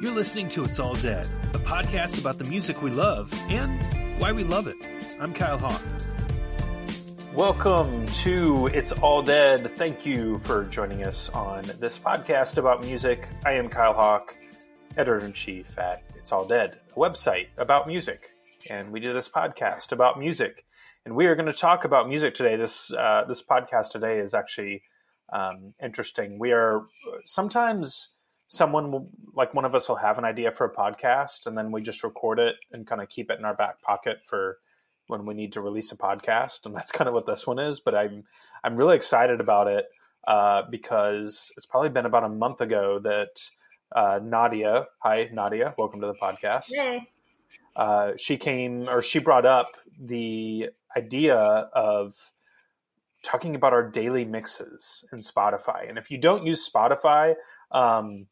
You're listening to It's All Dead, a podcast about the music we love and why we love it. I'm Kyle Hawk. Welcome to It's All Dead. Thank you for joining us on this podcast about music. I am Kyle Hawk, editor in chief at It's All Dead, a website about music. And we do this podcast about music. And we are going to talk about music today. This uh, this podcast today is actually um, interesting. We are sometimes someone will, like one of us will have an idea for a podcast and then we just record it and kind of keep it in our back pocket for when we need to release a podcast and that's kind of what this one is but i'm i'm really excited about it uh, because it's probably been about a month ago that uh, nadia hi nadia welcome to the podcast Yay. uh, she came or she brought up the idea of talking about our daily mixes in spotify and if you don't use spotify um,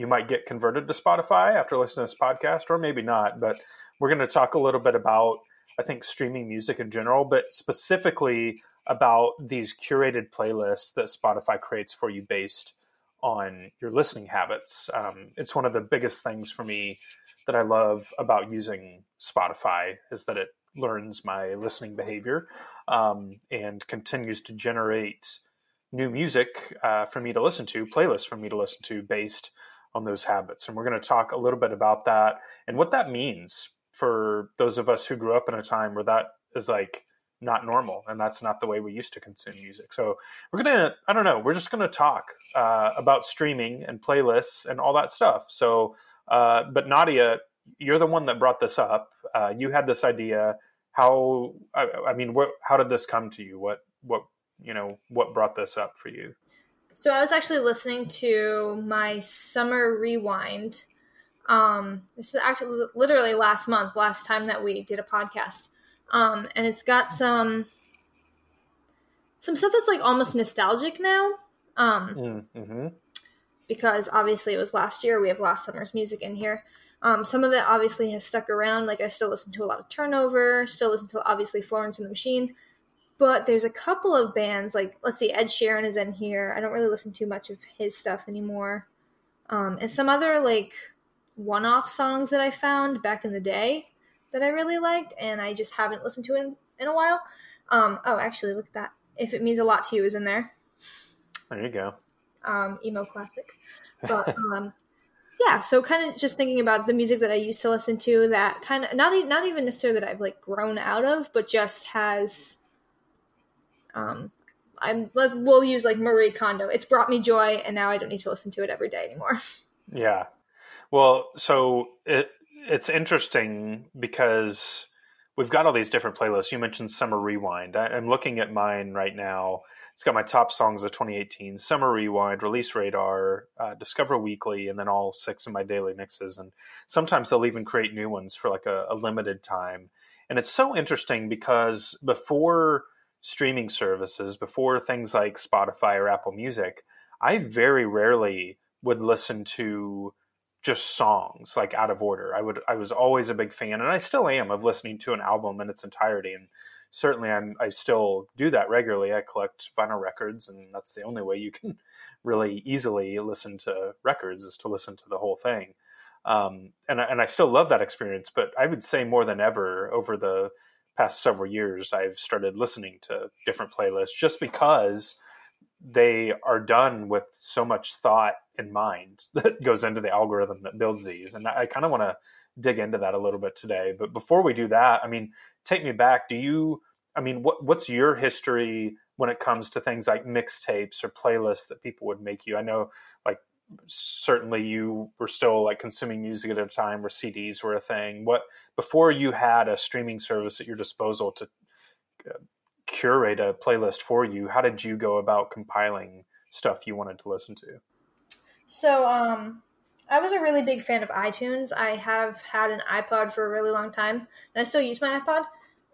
you might get converted to Spotify after listening to this podcast, or maybe not. But we're going to talk a little bit about, I think, streaming music in general, but specifically about these curated playlists that Spotify creates for you based on your listening habits. Um, it's one of the biggest things for me that I love about using Spotify is that it learns my listening behavior um, and continues to generate new music uh, for me to listen to, playlists for me to listen to based on those habits. And we're going to talk a little bit about that and what that means for those of us who grew up in a time where that is like not normal and that's not the way we used to consume music. So we're going to, I don't know, we're just going to talk uh, about streaming and playlists and all that stuff. So, uh, but Nadia, you're the one that brought this up. Uh, you had this idea. How, I, I mean, what, how did this come to you? What, what, you know, what brought this up for you? So I was actually listening to my summer rewind. Um, this is actually literally last month, last time that we did a podcast. Um, and it's got some some stuff that's like almost nostalgic now. Um, mm-hmm. because obviously it was last year. We have last summer's music in here. Um, some of it obviously has stuck around. Like I still listen to a lot of Turnover. Still listen to obviously Florence and the Machine. But there's a couple of bands like let's see, Ed Sheeran is in here. I don't really listen to much of his stuff anymore. Um, and some other like one-off songs that I found back in the day that I really liked, and I just haven't listened to in, in a while. Um, oh, actually, look at that. If it means a lot to you is in there. There you go. Um, emo classic. But um, yeah, so kind of just thinking about the music that I used to listen to that kind of not not even necessarily that I've like grown out of, but just has um, I'm let we'll use like Marie Kondo. It's brought me joy, and now I don't need to listen to it every day anymore. Yeah, well, so it it's interesting because we've got all these different playlists. You mentioned Summer Rewind. I, am looking at mine right now. It's got my top songs of 2018, Summer Rewind, Release Radar, uh, Discover Weekly, and then all six of my daily mixes. And sometimes they'll even create new ones for like a, a limited time. And it's so interesting because before streaming services, before things like Spotify or Apple Music, I very rarely would listen to just songs like out of order. I would I was always a big fan and I still am of listening to an album in its entirety and certainly I'm I still do that regularly. I collect vinyl records and that's the only way you can really easily listen to records is to listen to the whole thing. Um, and and I still love that experience, but I would say more than ever over the past several years, I've started listening to different playlists just because they are done with so much thought in mind that goes into the algorithm that builds these. And I kind of want to dig into that a little bit today. But before we do that, I mean, take me back. Do you, I mean, what, what's your history when it comes to things like mixtapes or playlists that people would make you? I know like certainly you were still like consuming music at a time where CDs were a thing. What before you had a streaming service at your disposal to uh, curate a playlist for you? How did you go about compiling stuff you wanted to listen to? So, um, I was a really big fan of iTunes. I have had an iPod for a really long time, and I still use my iPod.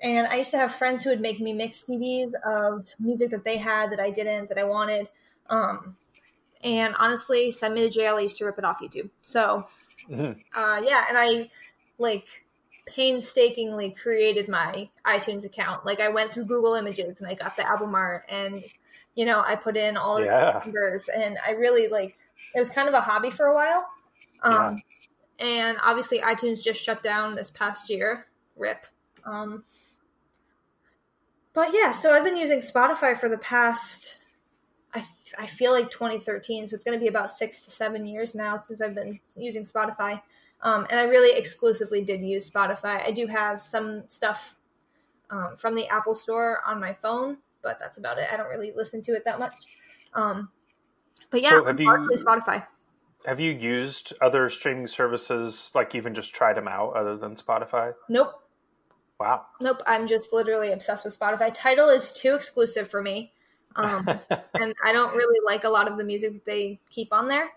And I used to have friends who would make me mix CDs of music that they had that I didn't, that I wanted. Um, and honestly, send me to jail. I used to rip it off YouTube. So, mm-hmm. uh, yeah, and I like painstakingly created my iTunes account. Like I went through Google Images and I got the album art, and you know I put in all of yeah. the numbers, and I really like it was kind of a hobby for a while. Um, yeah. and obviously iTunes just shut down this past year. Rip. Um, but yeah, so I've been using Spotify for the past, I, f- I feel like 2013. So it's going to be about six to seven years now since I've been using Spotify. Um, and I really exclusively did use Spotify. I do have some stuff um, from the Apple Store on my phone, but that's about it. I don't really listen to it that much. Um, but yeah, So have you- Spotify. Have you used other streaming services, like even just tried them out other than Spotify? Nope. Wow. Nope, I'm just literally obsessed with Spotify. Tidal is too exclusive for me, um, and I don't really like a lot of the music that they keep on there.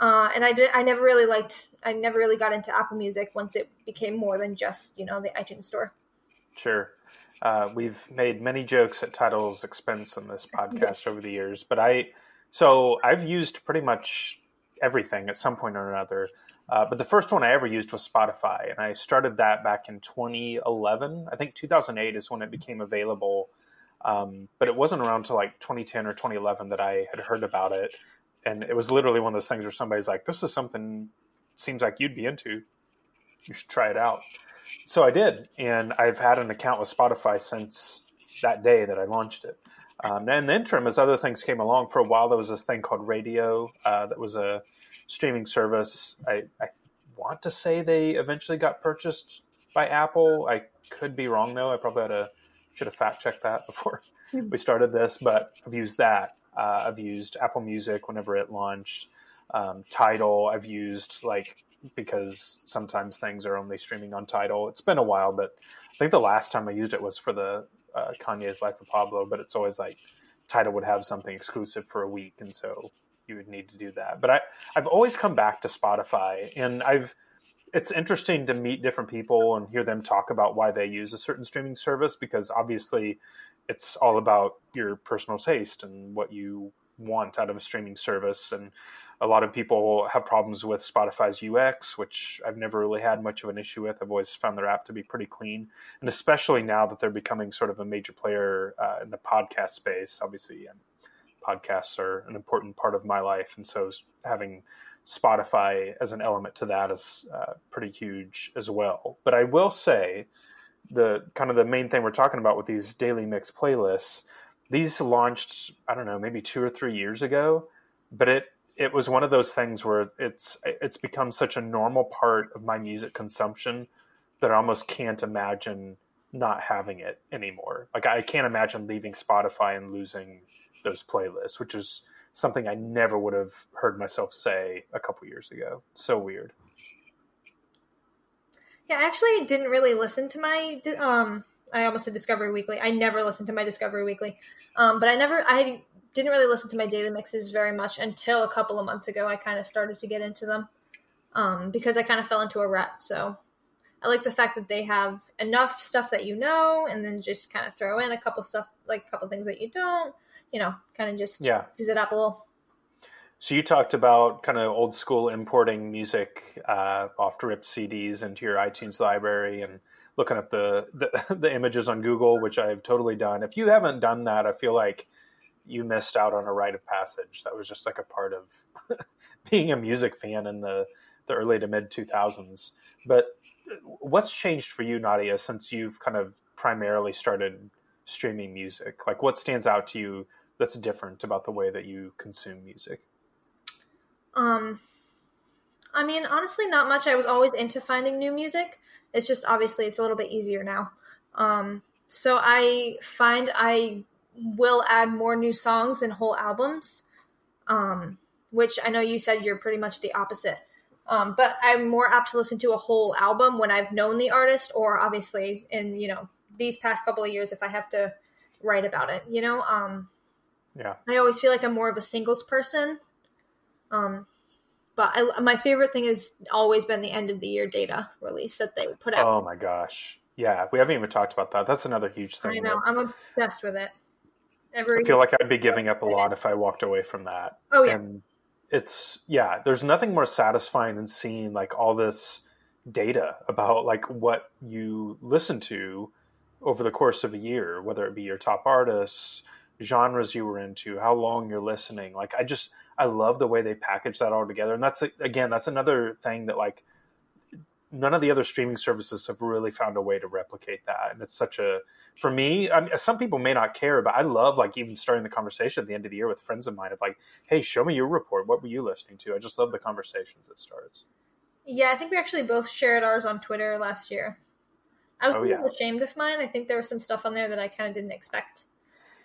Uh, and I did, I never really liked, I never really got into Apple Music once it became more than just you know the iTunes Store. Sure. Uh, we've made many jokes at Tidal's expense on this podcast over the years, but I, so I've used pretty much everything at some point or another. Uh, but the first one I ever used was Spotify, and I started that back in 2011. I think 2008 is when it became available, um, but it wasn't around until like 2010 or 2011 that I had heard about it. And it was literally one of those things where somebody's like, "This is something seems like you'd be into. You should try it out." So I did, and I've had an account with Spotify since that day that I launched it. Um, and in the interim, as other things came along, for a while there was this thing called Rdio uh, that was a streaming service. I, I want to say they eventually got purchased by Apple. I could be wrong though. I probably had to should have fact checked that before Hmm. we started this. But I've used that. Uh, I've used Apple Music whenever it launched. Um, Tidal I've used like because sometimes things are only streaming on Tidal. It's been a while, but I think the last time I used it was for the uh, Kanye's Life of Pablo. But it's always like Tidal would have something exclusive for a week, and so you would need to do that. But I I've always come back to Spotify, and I've it's interesting to meet different people and hear them talk about why they use a certain streaming service because obviously it's all about your personal taste and what you want out of a streaming service and a lot of people have problems with Spotify's UX, which I've never really had much of an issue with. I've always found their app to be pretty clean, and especially now that they're becoming sort of a major player uh, in the podcast space. Obviously, and podcasts are an important part of my life, and so having Spotify as an element to that is uh, pretty huge as well. But I will say the kind of the main thing we're talking about with these daily mix playlists, these launched I don't know maybe two or three years ago, but it it was one of those things where it's it's become such a normal part of my music consumption that I almost can't imagine not having it anymore. Like I can't imagine leaving Spotify and losing those playlists, which is something I never would have heard myself say a couple years ago. So weird. Yeah, I actually didn't really listen to my um I almost said Discovery Weekly. I never listened to my Discovery Weekly. Um but I never I didn't really listen to my daily mixes very much until a couple of months ago I kind of started to get into them. Um because I kind of fell into a rut. So I like the fact that they have enough stuff that you know and then just kind of throw in a couple stuff like a couple things that you don't, you know, kind of just Yeah. tease it up a little. So you talked about kind of old school importing music uh, off to rip CDs into your iTunes library and looking up the, the the images on Google, which I've totally done. If you haven't done that, I feel like you missed out on a rite of passage. That was just like a part of being a music fan in the the early to mid 2000s. But what's changed for you, Nadia, since you've kind of primarily started streaming music? Like, what stands out to you that's different about the way that you consume music? Um, I mean, honestly, not much. I was always into finding new music. It's just obviously it's a little bit easier now. Um, so I find I will add more new songs than whole albums. Um, which I know you said you're pretty much the opposite. Um, but I'm more apt to listen to a whole album when I've known the artist, or obviously in you know these past couple of years if I have to write about it. You know, um, Yeah. I always feel like I'm more of a singles person. Um, but I, my favorite thing has always been the end of the year data release that they put out. Oh my gosh. Yeah, we haven't even talked about that. That's another huge thing. I know that I'm obsessed with it. Every I feel like I'd be giving up a lot if I walked away from that. oh yeah, And it's yeah, there's nothing more satisfying than seeing like all this data about like what you listen to over the course of a year, whether it be your top artists, genres you were into, how long you're listening. Like I just I love the way they package that all together. And that's again, that's another thing that like none of the other streaming services have really found a way to replicate that. And it's such a for me. I mean, some people may not care, but I love like even starting the conversation at the end of the year with friends of mine of like, hey, show me your report. What were you listening to? I just love the conversations it starts. Yeah, I think we actually both shared ours on Twitter last year. I was Oh, yeah. ashamed of mine. I think there was some stuff on there that I kind of didn't expect.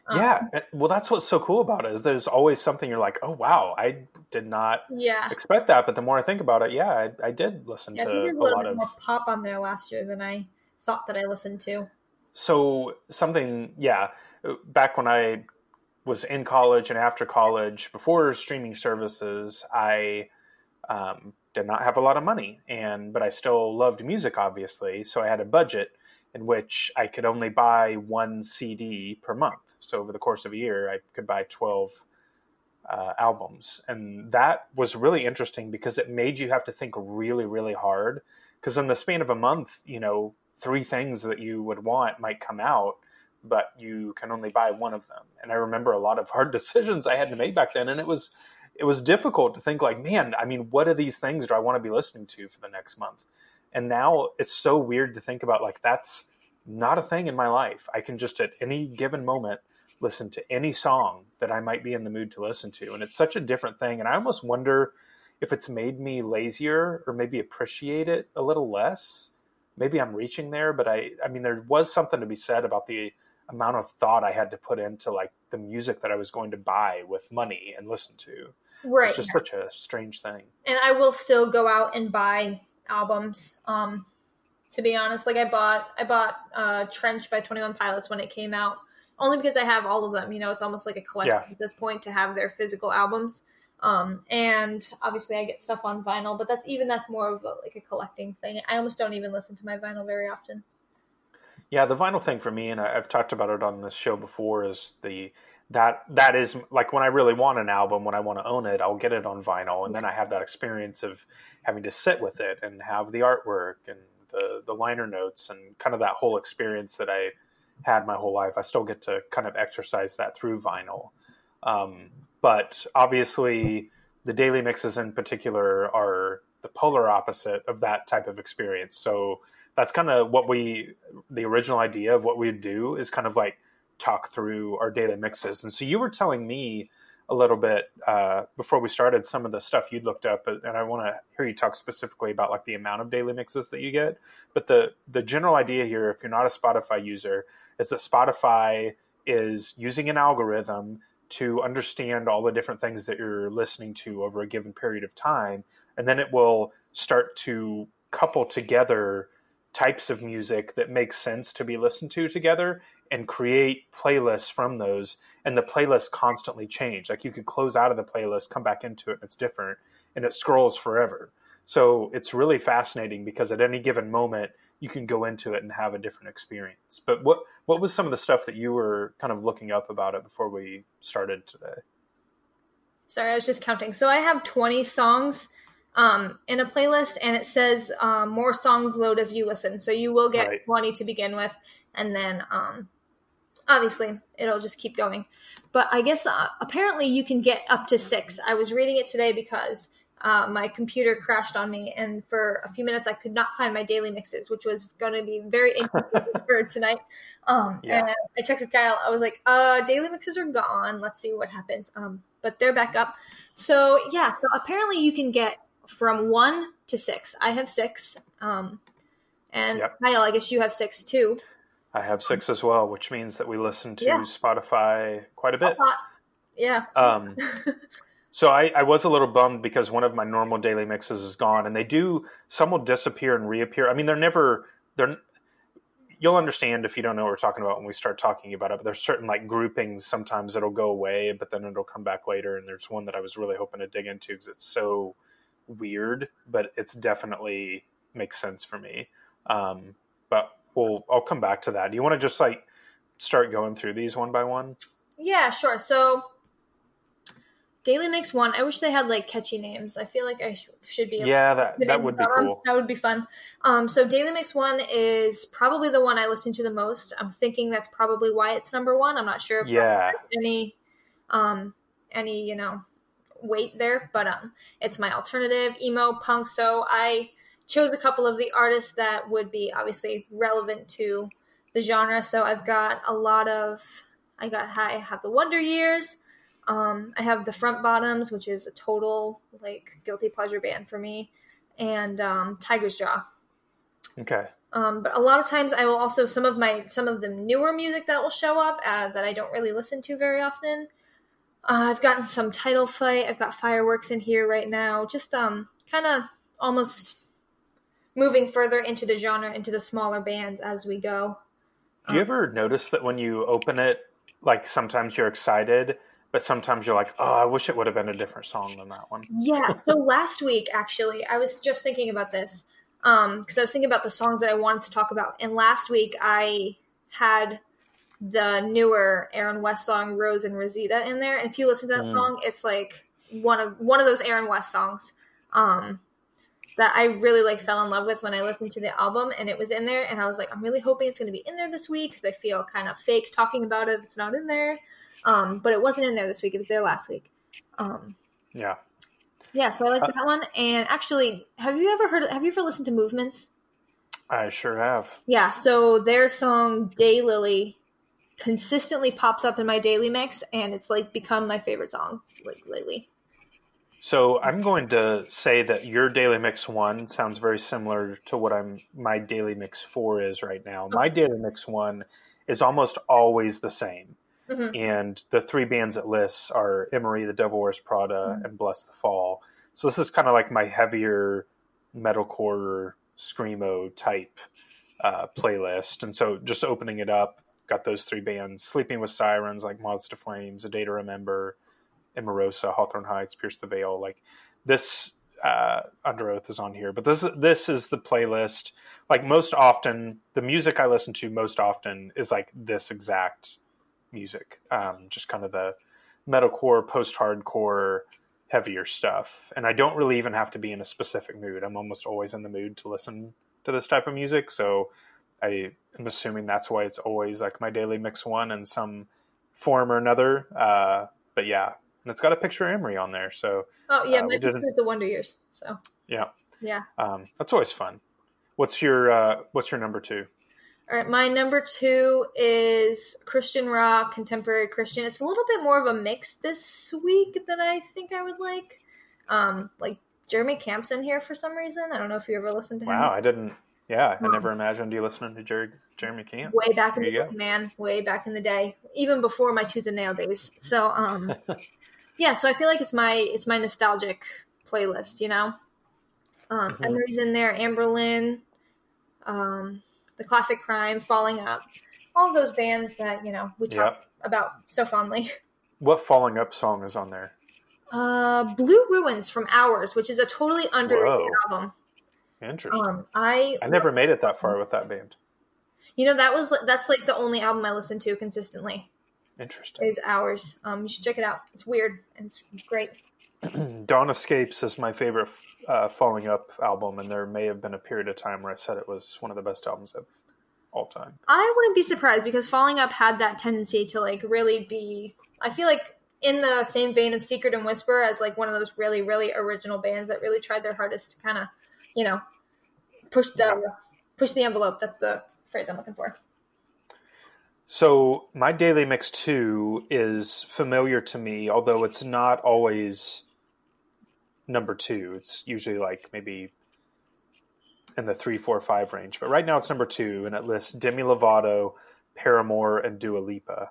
Um, yeah, eh, well, that's what's so cool about it is there's always something you're like, oh wow, I did not Yeah. expect that. But the more I think about it, yeah, I, I did listen Yeah, to think there's a a little lot bit of. more pop on there last year than I thought that I listened to. So something, yeah, back when I was in college and after college, before streaming services, I um, did not have a lot of money, and but I still loved music, obviously. So I had a budget in which I could only buy one CD per month. So over the course of a year, I could buy twelve uh, albums, and that was really interesting because it made you have to think really, really hard. Because in the span of a month, you know, three things that you would want might come out, but you can only buy one of them. And I remember a lot of hard decisions I had to make back then, and it was it was difficult to think like, man, I mean, what are these things do I want to be listening to for the next month? And now it's so weird to think about like that's not a thing in my life. I can just at any given moment listen to any song that I might be in the mood to listen to. And it's such a different thing. And I almost wonder if it's made me lazier or maybe appreciate it a little less. Maybe I'm reaching there, but I I mean there was something to be said about the amount of thought I had to put into like the music that I was going to buy with money and listen to. Right. It's just such a strange thing. and I will still go out and buy albums. Um, to be honest, like I bought I bought uh, Trench by Twenty One Pilots when it came out, only because I have all of them. You know, it's almost like a collection Yeah. at this point to have their physical albums. Um, and obviously, I get stuff on vinyl, but that's even that's more of a, like a collecting thing. I almost don't even listen to my vinyl very often. Yeah, the vinyl thing for me, and I've talked about it on this show before, is the that that is like when I really want an album, when I want to own it, I'll get it on vinyl, and then I have that experience of having to sit with it and have the artwork and the the liner notes and kind of that whole experience that I had my whole life. I still get to kind of exercise that through vinyl, um, but obviously the daily mixes in particular are the polar opposite of that type of experience. So that's kind of what we the original idea of what we'd do is kind of like talk through our daily mixes. And so you were telling me a little bit uh, before we started some of the stuff you'd looked up and i want to hear you talk specifically about like the amount of daily mixes that you get. But the the general idea here if you're not a spotify user is that spotify is using an algorithm to understand all the different things that you're listening to over a given period of time and then it will start to couple together types of music that makes sense to be listened to together and create playlists from those and the playlists constantly change like you could close out of the playlist come back into it and it's different and it scrolls forever so it's really fascinating because at any given moment you can go into it and have a different experience but what what was some of the stuff that you were kind of looking up about it before we started today Sorry, I was just counting. So I have 20 songs um, in a playlist, and it says um, more songs load as you listen. So you will get Right. 20 to begin with, and then um, obviously it'll just keep going. But I guess uh, apparently you can get up to six. I was reading it today because uh, my computer crashed on me, and for a few minutes I could not find my daily mixes, which was going to be very inconvenient for tonight. Um, Yeah. And I texted Kyle. I was like, uh, "Daily mixes are gone. Let's see what happens." Um, but they're back up. So yeah. So apparently you can get from one to six. I have six. Um, and Yep. Kyle, I guess you have six too. I have six as well which means that we listen to Yeah. spotify quite a bit Uh, yeah. Um, so I, I was a little bummed because one of my normal daily mixes is gone, and they do some will disappear and reappear. I mean, they're never they're. You'll understand if you don't know what we're talking about when we start talking about it. But there's certain like groupings. Sometimes it'll go away, but then it'll come back later. And there's one that I was really hoping to dig into because it's so weird, but it's definitely makes sense for me. Um, we'll I'll come back to that. Do you want to just like start going through these one by one? Yeah, sure. So Daily Mix One. I wish they had like catchy names. I feel like I sh- should be. Yeah, that that would be them. cool. That would be fun. Um, so Daily Mix One is probably the one I listen to the most. I'm thinking that's probably why it's number one. I'm not sure if Yeah. any, um, any you know weight there, but um, it's my alternative emo punk. So I chose a couple of the artists that would be obviously relevant to the genre. So I've got a lot of I got I have the Wonder Years. Um, I have the Front Bottoms, which is a total like guilty pleasure band for me, and um, Tiger's Jaw. Okay. Um, but a lot of times I will also some of my some of the newer music that will show up uh, that I don't really listen to very often. Uh, I've gotten some title fight. I've got fireworks in here right now. Just um, kind of almost moving further into the genre, into the smaller bands as we go. Do you ever notice that when you open it, like sometimes you're excited, but sometimes you're like, oh, I wish it would have been a different song than that one. Yeah. So last week, actually, I was just thinking about this because um, I was thinking about the songs that I wanted to talk about. And last week, I had the newer Aaron West song "Rose and Rosita" in there. And if you listen to that mm. song, it's like one of one of those Aaron West songs um, that I really like fell in love with when I listened to the album. And it was in there, and I was like, I'm really hoping it's going to be in there this week because I feel kind of fake talking about it if it's not in there. Um, but it wasn't in there this week; it was there last week. Um, yeah. Yeah, so I like uh, that one. And actually, have you ever heard? Have you ever listened to Movements? I sure have. Yeah, so their song "Daylily" consistently pops up in my daily mix, and it's like become my favorite song like lately. So I'm going to say that your daily mix one sounds very similar to what I'm my daily mix four is right now. My daily mix one is almost always the same. Mm-hmm. And the three bands it lists are Emery, The Devil Wears Prada, mm-hmm. and Blessthefall. So this is kind of like my heavier metalcore screamo type uh, playlist. And so just opening it up, got those three bands: Sleeping with Sirens, like Moths to Flames, A Day to Remember, Emarosa, Hawthorne Heights, Pierce the Veil. Like this uh, Underoath is on here, but this this is the playlist. Like most often, the music I listen to most often is like this exact music, um, just kind of the metalcore, post-hardcore, heavier stuff. And I don't really even have to be in a specific mood. I'm almost always in the mood to listen to this type of music. So I am assuming that's why it's always like my daily mix one in some form or another. Uh, but yeah, and it's got a picture of Emery on there. So oh yeah, uh, my picture is the Wonder Years. So yeah, yeah, um, that's always fun. What's your uh, What's your number two? All right, my number two is Christian rock, contemporary Christian. It's a little bit more of a mix this week than I think I would like. Um, like Jeremy Camp's in here for some reason. I don't know if you ever listened to him. Wow, I didn't. Yeah, I um, never imagined you listening to Jer- Jeremy Camp. Way back in the day, man. Way back in the day, even before my tooth and nail days. So, um, yeah. So I feel like it's my it's my nostalgic playlist. You know, um, mm-hmm. Emery's in there, Anberlin. Um, the classic crime, falling up, all those bands that you know we talk yep. about so fondly. What falling up song is on there? Uh, Blue Ruins from Hours, which is a totally underrated Whoa. album. Interesting. Um, I I never made it that far with that band. You know that was that's like the only album I listen to consistently. Interesting. Is Hours. Um, you should check it out. It's weird and it's great. Dawn Escapes is my favorite uh, Falling Up album, and there may have been a period of time where I said it was one of the best albums of all time. I wouldn't be surprised because Falling Up had that tendency to like really be. I feel like in the same vein of Secret and Whisper as like one of those really really original bands that really tried their hardest to kind of you know push the yeah. push the envelope. That's the phrase I'm looking for. So my daily mix two is familiar to me, although it's not always number two. It's usually like maybe in the three, four, five range. But right now it's number two, and it lists Demi Lovato, Paramore, and Dua Lipa.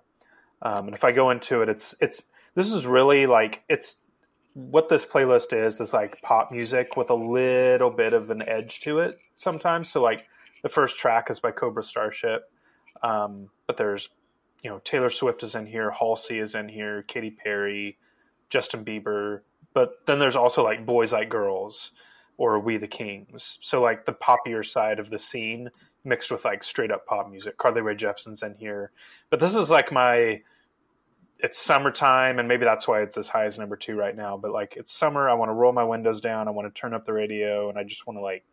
Um, and if I go into it, it's it's this is really like it's what this playlist is is like pop music with a little bit of an edge to it sometimes. So like the first track is by Cobra Starship. Um, but there's, you know, Taylor Swift is in here, Halsey is in here, Katy Perry, Justin Bieber. But then there's also like Boys Like Girls or We the Kings. So like the poppier side of the scene mixed with like straight up pop music. Carly Rae Jepsen's in here. But this is like my it's summertime and maybe that's why it's as high as number two right now. But like it's summer, I want to roll my windows down, I want to turn up the radio and I just want to like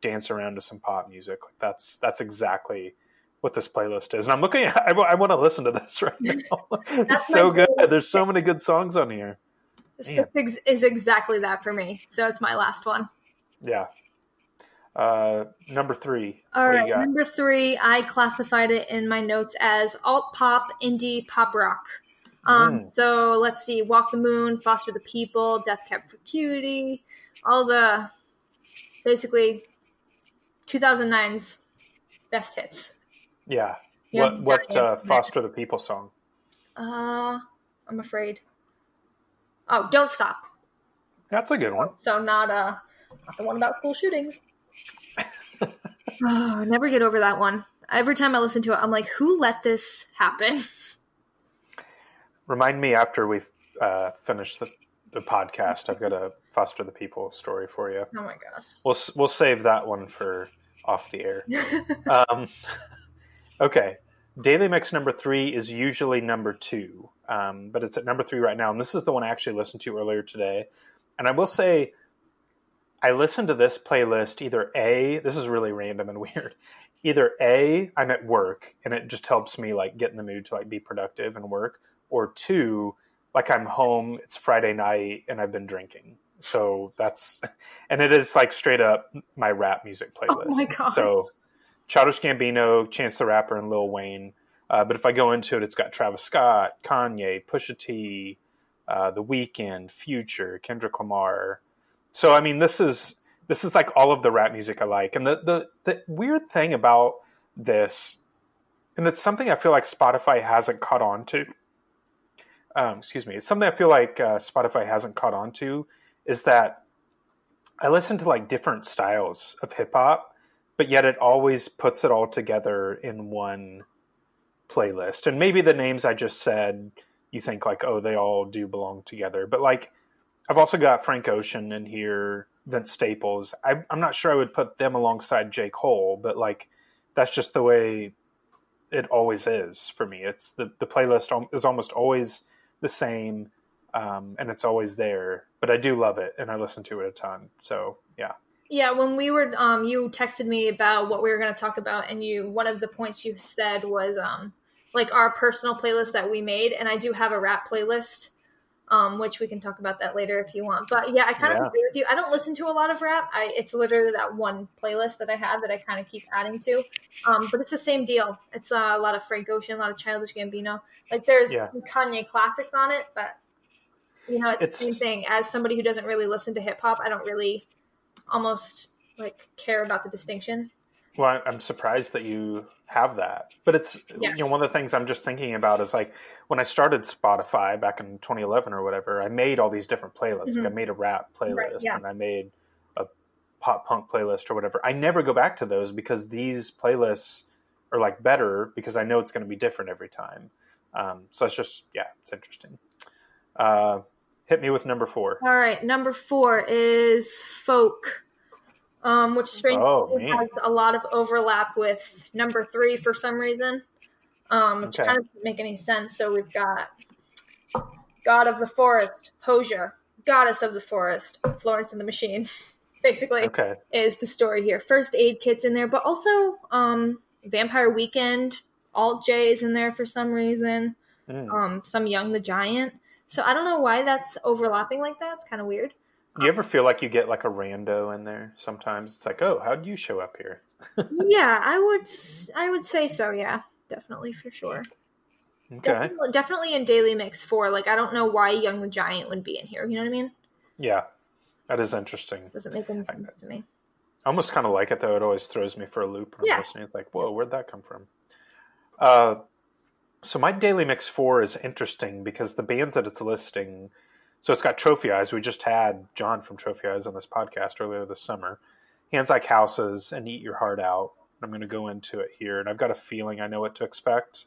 dance around to some pop music. Like that's that's exactly what this playlist is. And I'm looking at, I, I want to listen to this right now. it's so good. There's so many good songs on here. This is exactly that for me. So it's my last one. Yeah. Uh, number three. All right, number three, I classified it in my notes as alt pop, indie, pop rock. Um, Mm. So let's see, Walk the Moon, Foster the People, Death Cab for Cutie, all the basically 2009's best hits. Yeah. What what uh. Foster the People song? Uh, I'm afraid. Oh, Don't Stop. That's a good one. So not uh, not the one about school shootings. oh, I never get over that one. Every time I listen to it, I'm like, who let this happen? Remind me after we've uh, finished the, the podcast. I've got a Foster the People story for you. Oh my gosh. We'll we'll save that one for off the air. um, okay, daily mix number three is usually number two, um, but it's at number three right now, and this is the one I actually listened to earlier today. And I will say, I listened to this playlist either a this is really random and weird. Either a I'm at work and it just helps me like get in the mood to like be productive and work, or two like I'm home. It's Friday night and I've been drinking. So that's and it is like straight up my rap music playlist. Oh my God. So Childish Gambino, Chance the Rapper, and Lil Wayne. Uh, but if I go into it, it's got Travis Scott, Kanye, Pusha T, uh, The Weeknd, Future, Kendrick Lamar. So I mean, this is this is like all of the rap music I like. And the the the weird thing about this, and it's something I feel like Spotify hasn't caught on to. Um, excuse me, it's something I feel like uh, Spotify hasn't caught on to is that I listen to like different styles of hip hop, but yet it always puts it all together in one playlist. And maybe the names I just said, you think like, oh, they all do belong together. But like, I've also got Frank Ocean in here, Vince Staples. I, I'm not sure I would put them alongside J. Cole, but like, that's just the way it always is for me. It's the, the playlist is almost always the same um, and it's always there. But I do love it, and I listen to it a ton. So yeah, Yeah, when we were, um, you texted me about what we were going to talk about, and you one of the points you said was um, like our personal playlist that we made, and I do have a rap playlist, um, which we can talk about that later if you want. But yeah, I kind Yeah. of agree with you. I don't listen to a lot of rap. I, it's literally that one playlist that I have that I kind of keep adding to. Um, but it's the same deal. It's uh, a lot of Frank Ocean, a lot of Childish Gambino. Like there's Yeah. Kanye classics on it, but you know, it's, It's- the same thing. As somebody who doesn't really listen to hip hop, I don't really almost like care about the distinction. well, I'm surprised that you have that. But it's Yeah. you know one of the things I'm just thinking about is like when I started Spotify back in 2011 or whatever, I made all these different playlists. Like I made a rap playlist Mm-hmm. Right, yeah. and I made a pop punk playlist or whatever. I never go back to those because these playlists are like better because I know it's going to be different every time. Um, so it's just yeah, it's interesting. Uh, hit me with number four. All right, number four is folk, um, which strangely Oh, has a lot of overlap with number three for some reason, um, which Okay. kind of doesn't make any sense. So we've got God of the Forest, Hozier, Goddess of the Forest, Florence and the Machine. Basically, Okay. is the story here. First Aid Kit's in there, but also um, Vampire Weekend, Alt J is in there for some reason. Mm. Um, some Young the Giant. So I don't know why that's overlapping like that. It's kind of weird. You ever feel like you get like a rando in there? Sometimes it's like, oh, how would you show up here? yeah, I would. I would say so. Yeah, definitely for sure. Okay. Definitely, definitely in Daily Mix four. Like I don't know why Young the Giant would be in here. You know what I mean? Yeah, that is interesting. Doesn't make any sense to me. I almost kind of like it though. It always throws me for a loop Yeah. Listening. It's like, whoa, where'd that come from? Uh, so my daily mix four is interesting because the bands that it's listing. So it's got Trophy Eyes. We just had John from Trophy Eyes on this podcast earlier this summer. Hands Like Houses and Eat Your Heart Out. I'm going to go into it here, and I've got a feeling I know what to expect.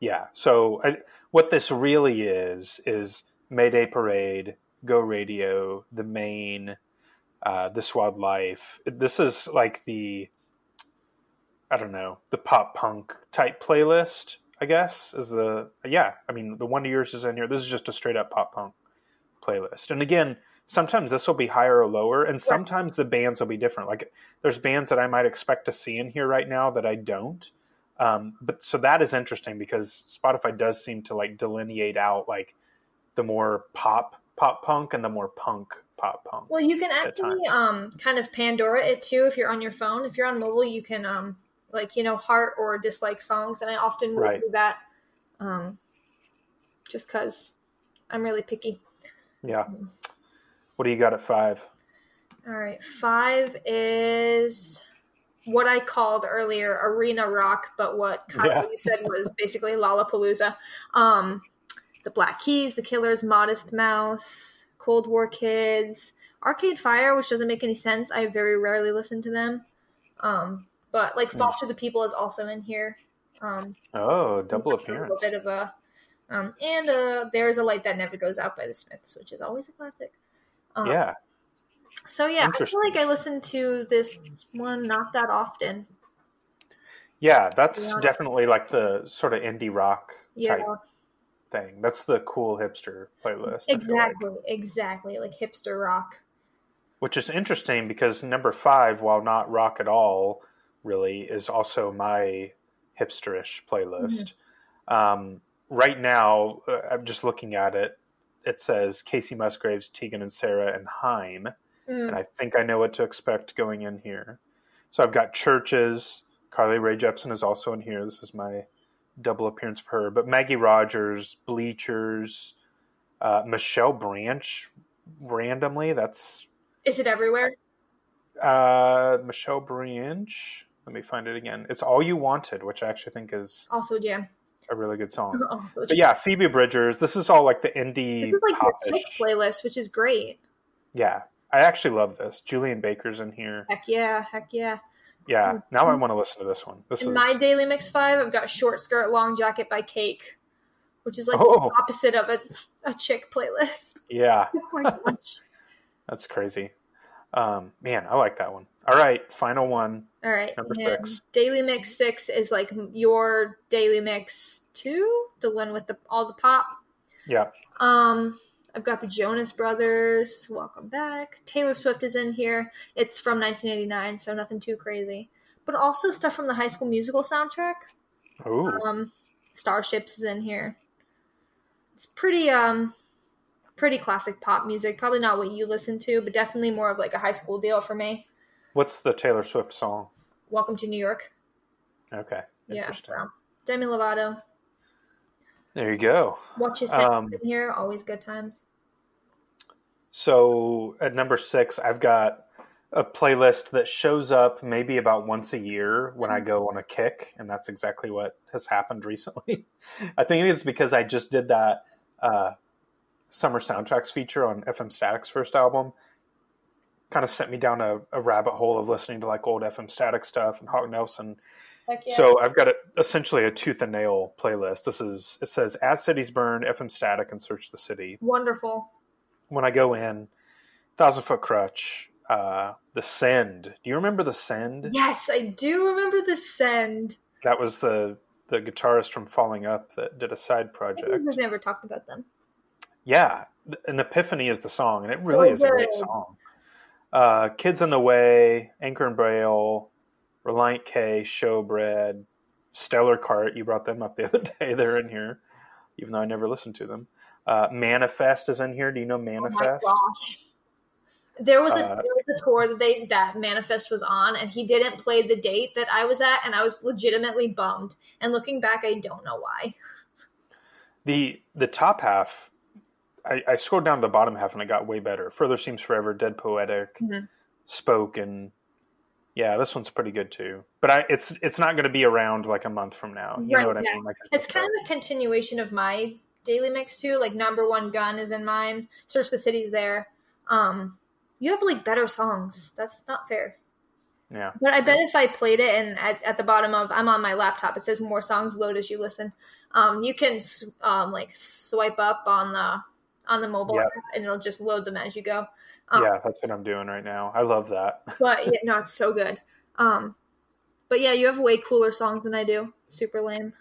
Yeah. So I, what this really is is Mayday Parade, Go Radio, The Maine, uh, This Wild Life. This is like the I don't know the pop punk type playlist. I guess is the yeah. I mean, the Wonder Years is in here. This is just a straight up pop punk playlist. And again, sometimes this will be higher or lower, and sometimes the bands will be different. Like there's bands that I might expect to see in here right now that I don't. Um, but so that is interesting because Spotify does seem to like delineate out like the more pop pop punk and the more punk pop punk. Well, you can actually um kind of Pandora it too if you're on your phone. If you're on mobile, you can um like you know heart or dislike songs, and I often will Right. do that um just because I'm really picky. Yeah. What do you got at five? All right, five is what I called earlier arena rock, but what Kyle Yeah. you said was basically Lollapalooza. Um, the Black Keys, the Killers, Modest Mouse, Cold War Kids, Arcade Fire, which doesn't make any sense. I very rarely listen to them. Um, but like Hmm. Foster the People is also in here. Um, Oh, double appearance. a little bit of a, um, and uh, there's a light that never goes out by the Smiths, which is always a classic. Um, Yeah. so yeah, I feel like I listen to this one not that often. Yeah, that's Yeah. definitely like the sort of indie rock Yeah, type thing. That's the cool hipster playlist. Feel like. exactly, exactly, like hipster rock. Which is interesting because number five, while not rock at all, really is also my hipsterish playlist. Um, right now, uh, I'm just looking at it. It says Kacey Musgraves, Tegan and Sara, and Haim. Mm, and I think I know what to expect going in here. So I've got CHVRCHES. Carly Rae Jepsen is also in here. This is my double appearance for her. But Maggie Rogers, Bleachers, uh, Michelle Branch, randomly. That's Is it everywhere? uh, Michelle Branch. Let me find it again. It's All You Wanted, which I actually think is Also jam. a really good song. Oh, But yeah, Phoebe Bridgers. This is all like the indie this is like chick playlist, which is great. Yeah, I actually love this. Julien Baker's in here. Heck yeah, heck yeah. Yeah, um, now I want to listen to this one. This In is my daily mix five, I've got "Short Skirt, Long Jacket" by Cake, which is like Oh. the opposite of a a chick playlist. yeah, Oh my gosh! that's crazy. Um, man, I like that one. All right, final one. All right, Number six. Daily mix six is like your daily mix two, the one with the all the pop. Yeah, Um, I've got the Jonas Brothers. Welcome back. Taylor Swift is in here. It's from 1989, so nothing too crazy. But also stuff from the High School Musical soundtrack. ooh, Um, Starships is in here. It's pretty um, pretty classic pop music. Probably not what you listen to, but definitely more of like a high school deal for me. what's the Taylor Swift song? Welcome to New York. Okay, Yeah, interesting. from Demi Lovato. There you go. Watch his Um, in here. Always good times. So at number six, I've got a playlist that shows up maybe about once a year when I go on a kick, and that's exactly what has happened recently. I think it's because I just did that uh, summer soundtracks feature on FM Static's first album. Kind of sent me down a, a rabbit hole of listening to like old FM Static stuff and Hawk Nelson. Yeah. So I've got a, essentially a tooth and nail playlist. This is it says as cities burn, FM Static, and search the city wonderful. when I go in, Thousand Foot Krutch, uh, The Send. Do you remember The Send? Yes, I do remember the send. That was the the guitarist from Falling Up that did a side project. We've never talked about them. Yeah, an Epiphany is the song, and it really Oh, is a great song. Uh, Kids in the Way, Anchor and Braille, Relient K, Showbread, Stellar Kart. You brought them up the other day. They're in here, even though I never listened to them. Uh, Manifest is in here. Do you know Oh my Manifest? gosh. There was a Uh, there was a tour that they that Manifest was on, and he didn't play the date that I was at, and I was legitimately bummed. And looking back, I don't know why. The the top half, I, I scrolled down to the bottom half and it got way better. Further seems forever, dead poetic, Mhm. spoken. Yeah, this one's pretty good too. But I, it's it's not going to be around like a month from now. You Right, know what I mean? Like It's kind of a continuation of my daily mix too. Like number one gun is in mine. Search the cities there. Um, you have like better songs. That's not fair. yeah. But I bet if I played it and at, at the bottom of I'm on my laptop, it says more songs load as you listen. Um, you can um, like swipe up on the on the mobile Yep. app and it'll just load them as you go. Um, yeah, that's what I'm doing right now. I love that. But yeah, no, it's so good. Um, but yeah, you have way cooler songs than I do. Super lame.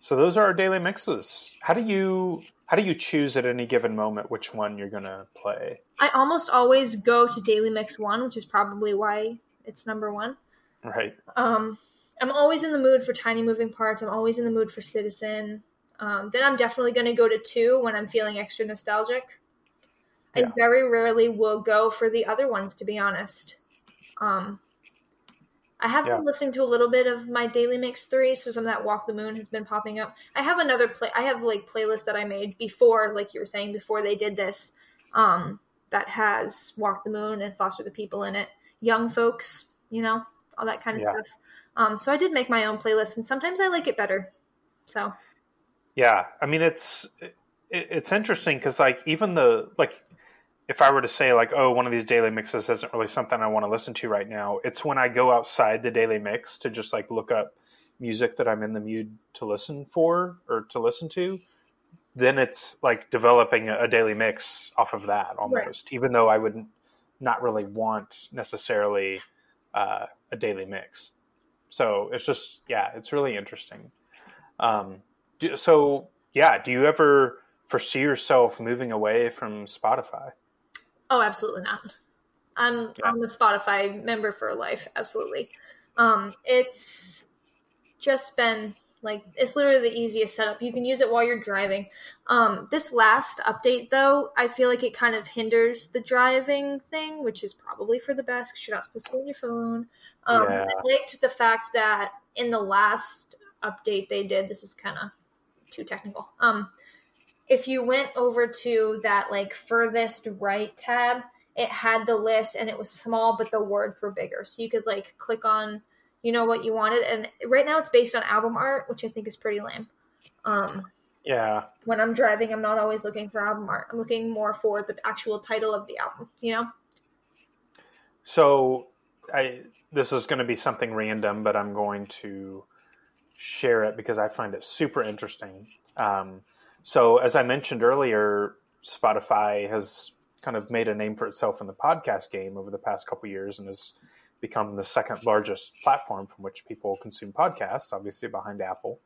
So those are our daily mixes. How do you how do you choose at any given moment which one you're gonna play? I almost always go to Daily Mix One, which is probably why it's number one. Right. Um, I'm always in the mood for Tiny Moving Parts. I'm always in the mood for Citizen. Um, then I'm definitely going to go to two when I'm feeling extra nostalgic. I very rarely will go for the other ones, to be honest. Um, I have Yeah. been listening to a little bit of my daily mix three, so some of that Walk the Moon has been popping up. I have another play. I have like playlist that I made before, like you were saying, before they did this. Um, that has Walk the Moon and Foster the People in it. Young folks, you know, all that kind of Yeah. stuff. Um, so I did make my own playlist, and sometimes I like it better. So Yeah, I mean it's it, it's interesting because like even the like if I were to say like oh one of these daily mixes isn't really something I want to listen to right now, it's when I go outside the daily mix to just like look up music that I'm in the mood to listen for or to listen to. Then it's like developing a, a daily mix off of that almost, even though I would not really want necessarily uh, a daily mix. So it's just yeah, it's really interesting. Um, do, so yeah, do you ever foresee yourself moving away from Spotify? Oh, absolutely not. I'm Yeah. I'm a Spotify member for life. Absolutely. Um, it's just been like it's literally the easiest setup. You can use it while you're driving. Um, this last update, though, I feel like it kind of hinders the driving thing, which is probably for the best because you're not supposed to go on your phone. Um, Yeah. I liked the fact that in the last update they did, this is kind of too technical. Um, if you went over to that like furthest right tab, it had the list and it was small, but the words were bigger. So you could like click on, you know, what you wanted. And right now it's based on album art, which I think is pretty lame. Um, Yeah, when I'm driving, I'm not always looking for album art. I'm looking more for the actual title of the album, you know? So I this is going to be something random, but I'm going to share it because I find it super interesting. Um, so as I mentioned earlier, Spotify has kind of made a name for itself in the podcast game over the past couple years and has become the second largest platform from which people consume podcasts, obviously behind Apple.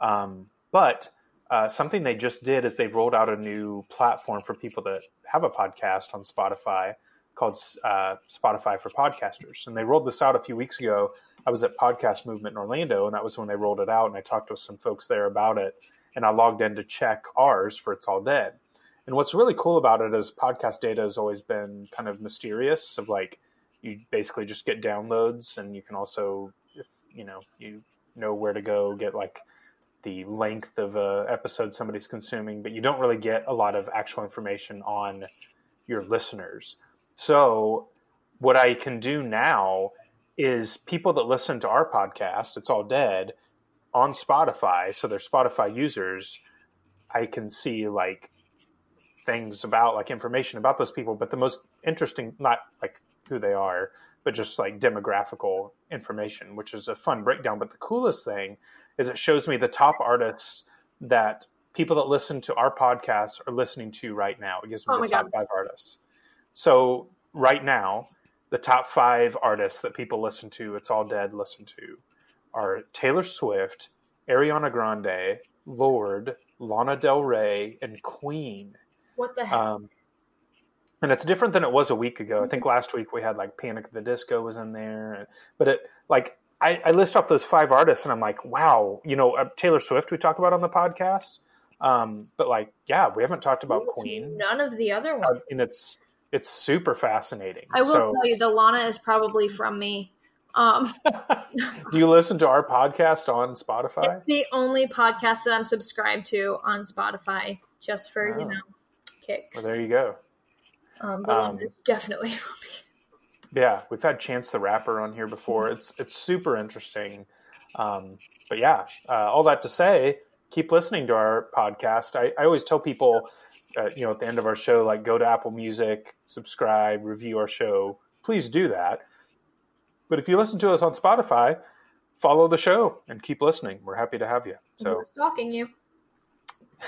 Um, but uh, something they just did is they rolled out a new platform for people that have a podcast on Spotify called uh, Spotify for Podcasters. And they rolled this out a few weeks ago. I was at Podcast Movement in Orlando, and that was when they rolled it out. And I talked to some folks there about it. And I logged in to check ours for It's All Dead. And what's really cool about it is podcast data has always been kind of mysterious of like, you basically just get downloads and you can also, if you know, you know where to go get like the length of a episode somebody's consuming, but you don't really get a lot of actual information on your listeners. So, what I can do now is people that listen to our podcast, It's All Dead, on Spotify, so they're Spotify users, I can see like things about like information about those people, but the most interesting, not like who they are, but just like demographical information, which is a fun breakdown. But the coolest thing is it shows me the top artists that people that listen to our podcast are listening to right now. It gives me Oh the top God. five artists. So right now, the top five artists that people listen to, it's all dead, listen to, are Taylor Swift, Ariana Grande, Lorde, Lana Del Rey, and Queen. What the heck? Um, and it's different than it was a week ago. I think last week we had like Panic at the Disco was in there, but it like I, I list off those five artists and I'm like, wow, you know, uh, Taylor Swift we talked about on the podcast, um, but like, yeah, we haven't talked about Queen, None of the other uh, ones. and it's it's super fascinating. I will So, tell you, the Lana is probably from me. Um, do you listen to our podcast on Spotify? it's the only podcast that I'm subscribed to on Spotify, just for you Oh. know kicks. Well, there you go. um, the Um, Lana is definitely from me. Yeah, we've had Chance the Rapper on here before. It's it's super interesting. Um, but yeah, uh, all that to say, keep listening to our podcast. I, I always tell people, uh, you know, at the end of our show, like go to Apple Music, subscribe, review our show. Please do that. But if you listen to us on Spotify, follow the show and keep listening. We're happy to have you. So We're stalking you.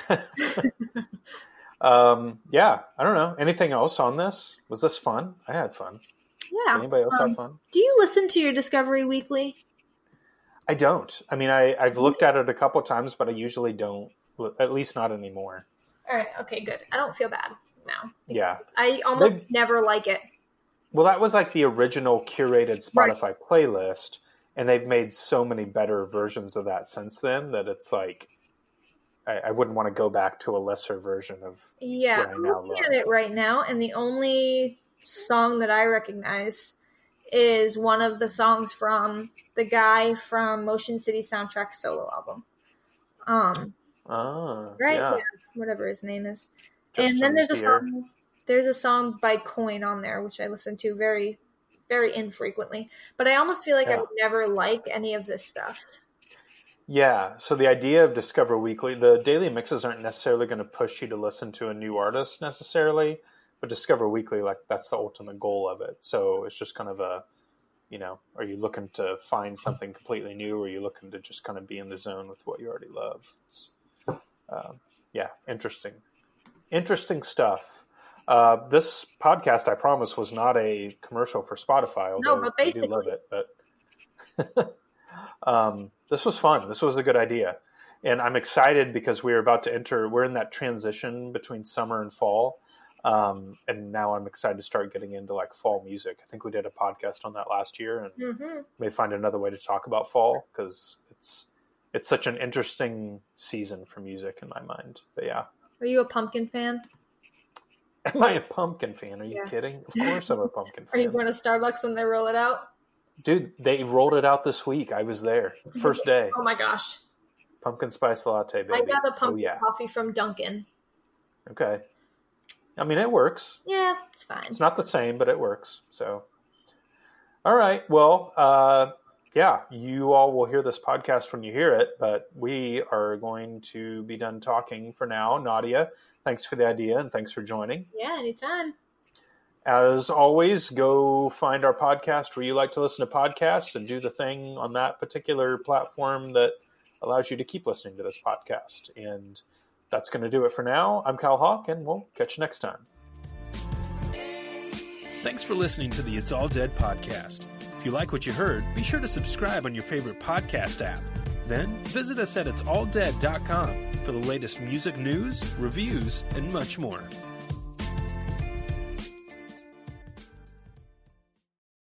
um, yeah, I don't know. Anything else on this? Was this fun? I had fun. Yeah. Anybody else Um, have fun? Do you listen to your Discovery Weekly? I don't. I mean, I, I've looked at it a couple times, but I usually don't. At least not anymore. All right. Okay. Good. I don't feel bad now. Yeah. I almost never like it. Well, that was like the original curated Spotify playlist, and they've made so many better versions of that since then that it's like, I, I wouldn't want to go back to a lesser version of Yeah, I'm looking love. at it right now, and the only song that I recognize is one of the songs from the guy from Motion City Soundtrack solo album. Um, Ah, right, yeah. yeah, whatever his name is. Just and then there's a here. song. There's a song by Coin on there, which I listen to very, very infrequently. But I almost feel like I would never like any of this stuff. Yeah. So the idea of Discover Weekly, the daily mixes aren't necessarily going to push you to listen to a new artist necessarily, but Discover Weekly, like that's the ultimate goal of it. So it's just kind of a, you know, are you looking to find something completely new, or are you looking to just kind of be in the zone with what you already love? It's, um, yeah, interesting, interesting stuff. Uh, this podcast, I promise, was not a commercial for Spotify. Although but I do love it, but um, this was fun. This was a good idea, and I'm excited because we're about to enter. We're in that transition between summer and fall, um, and now I'm excited to start getting into like fall music. I think we did a podcast on that last year, and hmm may find another way to talk about fall because it's it's such an interesting season for music in my mind. But yeah, Are you a pumpkin fan? am I a pumpkin fan? Are you Yeah. kidding? Of course, I'm a pumpkin fan. Are you going to Starbucks when they roll it out? Dude, they rolled it out this week. I was there first day. Oh my gosh. Pumpkin spice latte, baby. I got a oh pumpkin yeah. coffee from Dunkin'. Okay. I mean, it works. Yeah, it's fine. It's not the same, but it works. So, all right. Well, uh, yeah, you all will hear this podcast when you hear it, but we are going to be done talking for now. Nadia, thanks for the idea and thanks for joining. Yeah, anytime. As always, go find our podcast where you like to listen to podcasts and do the thing on that particular platform that allows you to keep listening to this podcast. And that's going to do it for now. I'm Cal Hawk, and we'll catch you next time. Thanks for listening to the It's All Dead podcast. If you like what you heard, be sure to subscribe on your favorite podcast app. Then visit us at itsalldead.com for the latest music news, reviews, and much more.